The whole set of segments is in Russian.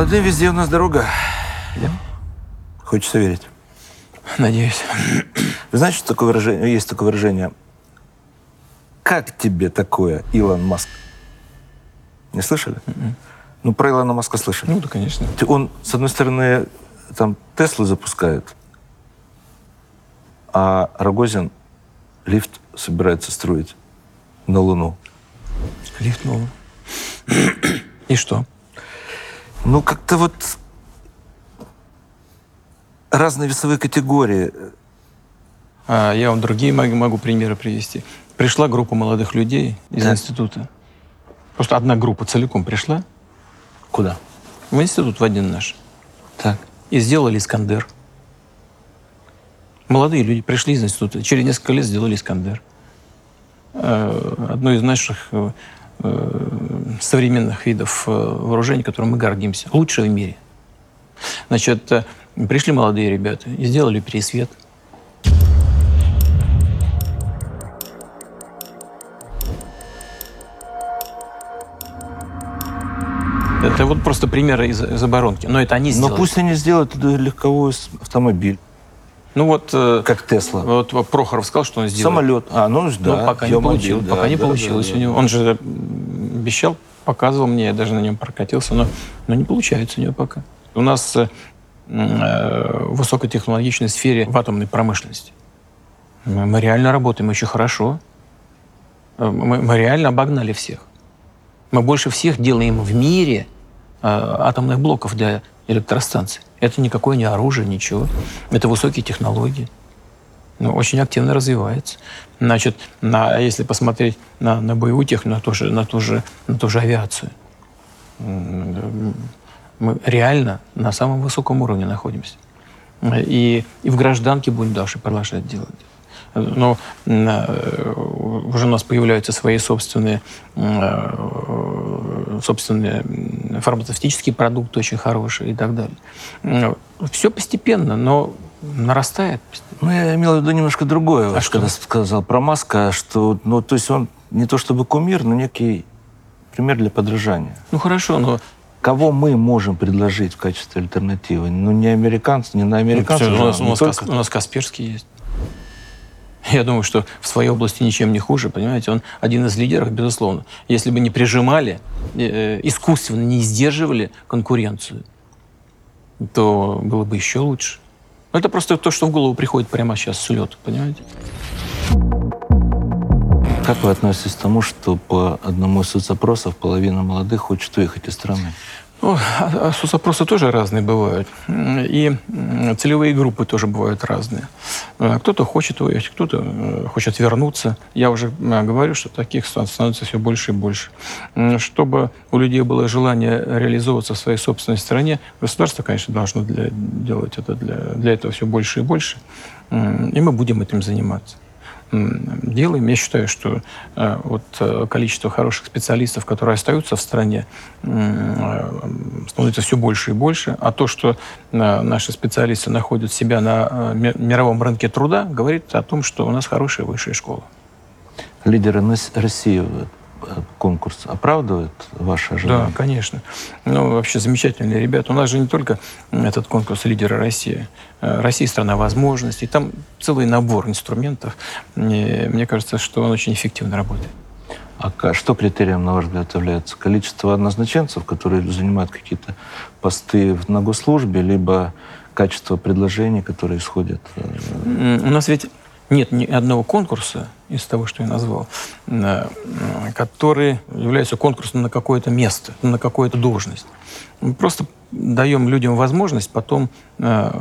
Молодым везде у нас дорога. Да. Хочется верить. Надеюсь. Вы знаете, что такое выражение, есть такое выражение? Как тебе такое, Илон Маск? Не слышали? Ну, про Илона Маска слышали. Ну да, конечно. Он, с одной стороны, там Теслу запускает, а Рогозин лифт собирается строить на Луну. Лифт новый. И что? Ну, как-то вот разные весовые категории. А, я вам другие могу, могу примеры привести. Пришла группа молодых людей из Так. института. Просто одна группа целиком пришла Куда? в институт в один наш. Так. И сделали Искандер. Молодые люди пришли из института. Через несколько лет сделали Искандер. Э, Одно из наших э, э, современных видов э, вооружений, которым мы гордимся. Лучшее в мире. Значит, э, пришли молодые ребята и сделали пересвет. Это вот просто примеры из, из оборонки. Но это они Но сделали. пусть они сделают легковой автомобиль, Ну вот, э, как Тесла. вот Прохоров сказал, что он сделает. Самолет. А, ну Ну, да. пока не получилось. да, пока не да, получилось да, у него. Он же обещал, показывал мне, я даже на нем прокатился, но, но не получается у него пока. У нас э, э, в высокотехнологичной сфере в атомной промышленности. Мы, мы реально работаем очень хорошо. Э, Мы, мы реально обогнали всех. Мы больше всех делаем в мире э, атомных блоков для электростанций. Это никакое не оружие, ничего. Это высокие технологии. Ну, очень активно развивается. Значит, на, если посмотреть на, на боевую технику, на ту, же, на, ту же, на ту же авиацию, мы реально на самом высоком уровне находимся. И, и в гражданке будем дальше продолжать делать. Но э, уже у нас появляются свои собственные, э, собственные фармацевтические продукты очень хорошие и так далее. Все постепенно, но нарастает. Ну, я имел в виду немножко другое, А что? когда сказал про Маска, что, ну, то есть он не то чтобы кумир, но некий пример для подражания. Ну хорошо, но Кого мы можем предложить в качестве альтернативы? Ну, не американцы, не на американцев. Ну, у, нас, у, нас только- у нас Касперский есть. Я думаю, что в своей области ничем не хуже, понимаете? Он один из лидеров, безусловно. Если бы не прижимали, э, искусственно не сдерживали конкуренцию, то было бы еще лучше. Ну, Это просто то, что в голову приходит прямо сейчас с лету, понимаете? Как вы относитесь к тому, что по одному из соцопросов половина молодых хочет уехать из страны? Ну, а- а соцопросы тоже разные бывают. И целевые группы тоже бывают разные. Э, Кто-то хочет уехать, кто-то э, хочет вернуться. Я уже говорю, что таких ста- становится все больше и больше. Чтобы у людей было желание реализовываться в своей собственной стране, государство, конечно, должно для- делать это для, для этого все больше и больше. И мы будем этим заниматься делаем. Я считаю, что э, вот э, количество хороших специалистов, которые остаются в стране, э, становится все больше и больше. А то, что наши специалисты находят себя на ми- мировом рынке труда, говорит о том, что у нас хорошая высшая школа. Лидеры Нас- России конкурс оправдывает ваши Да, ожидания? конечно. Ну, вообще замечательные ребята. У нас же не только этот конкурс «Лидеры России». Э, Россия – страна возможностей. Там целый набор инструментов. И мне кажется, что он очень эффективно работает. А что критерием, на ваш взгляд, является? Количество однозначенцев, которые занимают какие-то посты в- на госслужбе, либо качество предложений, которые исходят? э, У нас ведь нет ни одного конкурса из того, что я назвал, э, который является конкурсом на какое-то место, на какую-то должность. Мы просто даем людям возможность потом э,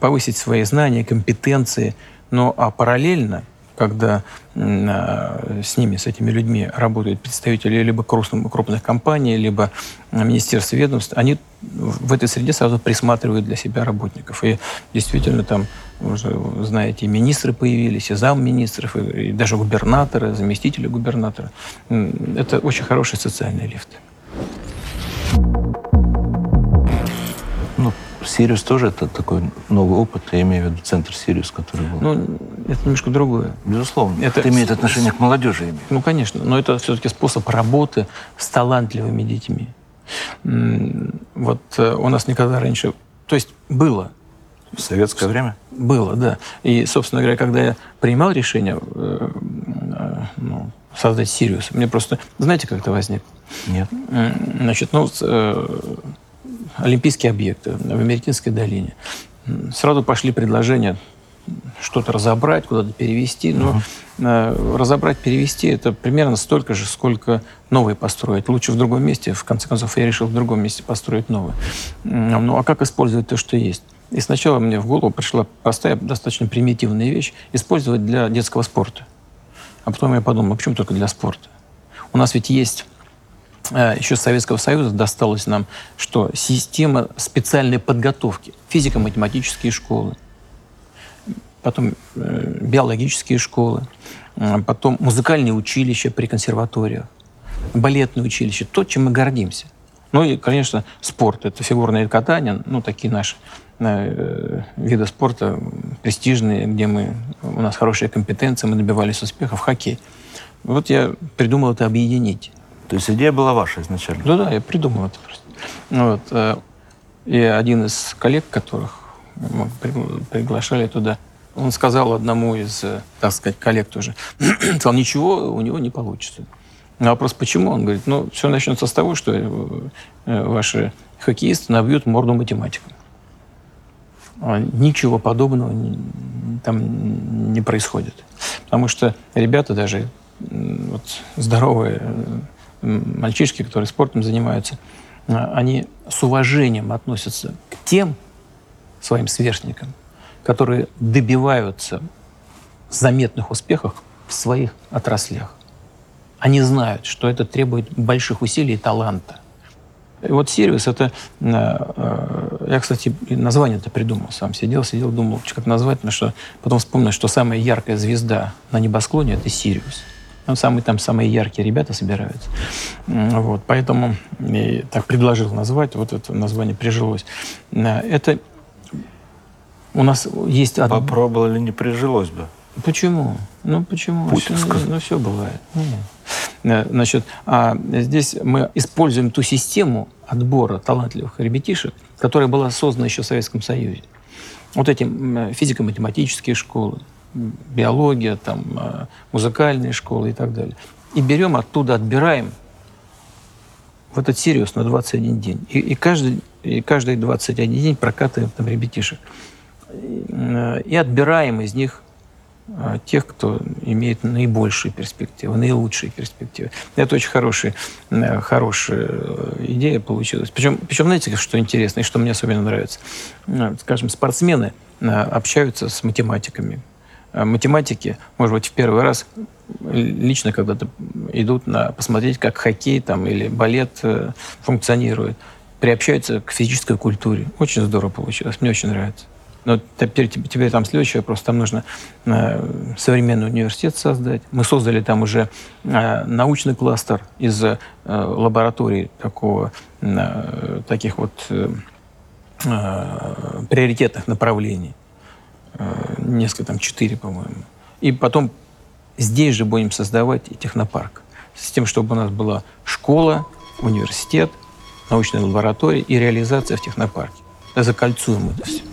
повысить свои знания, компетенции, но а параллельно когда э, с ними, с этими людьми работают представители либо крупных, крупных компаний, либо э, министерств ведомств, они в этой среде сразу присматривают для себя работников. И действительно там уже, знаете, и министры появились, и замминистров, и, и даже губернаторы, заместители губернатора. Это очень хороший социальный лифт. Ну, Сириус тоже это такой новый опыт, я имею в виду центр Сириус, который был. Ну, это немножко другое. Безусловно. это- Это, имеет отношение к молодежи. имею. Ну, конечно, но это все-таки способ работы с талантливыми детьми. Вот э, у нас никогда раньше... То есть было. В советское время? Было, да. И, собственно говоря, когда я принимал решение э, э, ну, создать Сириус, мне просто... Знаете, как это возникло? Нет. Значит, ну, олимпийские объекты в Американской долине. Сразу пошли предложения что-то разобрать, куда-то перевести. Но uh-huh. разобрать, перевести это примерно столько же, сколько новые построить. Лучше в другом месте. В конце концов, я решил в другом месте построить новые. Ну а как использовать то, что есть? И сначала мне в голову пришла простая, достаточно примитивная вещь – использовать для детского спорта. А потом я подумал, а почему только для спорта? У нас ведь есть э, еще с Советского Союза досталось нам, что система специальной подготовки, физико-математические школы, потом э, биологические школы, э, потом музыкальные училища при консерваториях, балетные училища, то, чем мы гордимся. Ну и, конечно, спорт. Это фигурное катание, ну, такие наши э, виды спорта престижные, где мы, у нас хорошая компетенция, мы добивались успехов, хоккей. Вот я придумал это объединить. То есть идея была ваша изначально? Да, да, я придумал это просто. Вот. Э, и один из коллег, которых мы приглашали туда, он сказал одному из, э, так сказать, коллег тоже, сказал, ничего у него не получится. На вопрос, почему? Он говорит, ну, все начнется с того, что э, ваши хоккеисты набьют морду математикам. А ничего подобного там не происходит. Потому что ребята даже вот, здоровые мальчишки, которые спортом занимаются, они с уважением относятся к тем своим сверстникам, которые добиваются заметных успехов в своих отраслях. Они знают, что это требует больших усилий и таланта. И вот Сириус это... Э, э, я, кстати, название это придумал сам. Сидел, сидел, думал, как назвать, но что потом вспомнил, что самая яркая звезда на небосклоне — это Сириус. Там самые, там самые яркие ребята собираются. Вот, поэтому так предложил назвать, вот это название прижилось. Э, это у нас есть... Од... Попробовали, не прижилось бы. Почему? Ну, почему? Все, ну, все бывает. Нет. Э, значит, а здесь мы используем ту систему отбора талантливых ребятишек, которая была создана еще в Советском Союзе. Вот эти физико-математические школы, биология, там, э, музыкальные школы и так далее. И берем оттуда, отбираем в этот Сириус на 21 день. И, и, каждый, и каждый 21 день прокатываем там ребятишек и отбираем из них а, тех, кто имеет наибольшие перспективы, наилучшие перспективы. Это очень хорошая, хорошая идея получилась. Причем, причем, знаете, что интересно и что мне особенно нравится? А, скажем, спортсмены а, общаются с математиками. Математики, может быть, в первый раз лично когда-то идут на, посмотреть, как хоккей там, или балет э, функционирует, приобщаются к физической культуре. Очень здорово получилось, мне очень нравится. Но теперь, теперь там следующий вопрос. Там нужно э, современный университет создать. Мы создали там уже э, научный кластер из э, лабораторий такого, таких вот приоритетных направлений. Несколько, там, четыре, по-моему. И потом здесь же будем создавать и технопарк. С тем, чтобы у нас была школа, университет, научная лаборатория и реализация в технопарке. Закольцуем это все.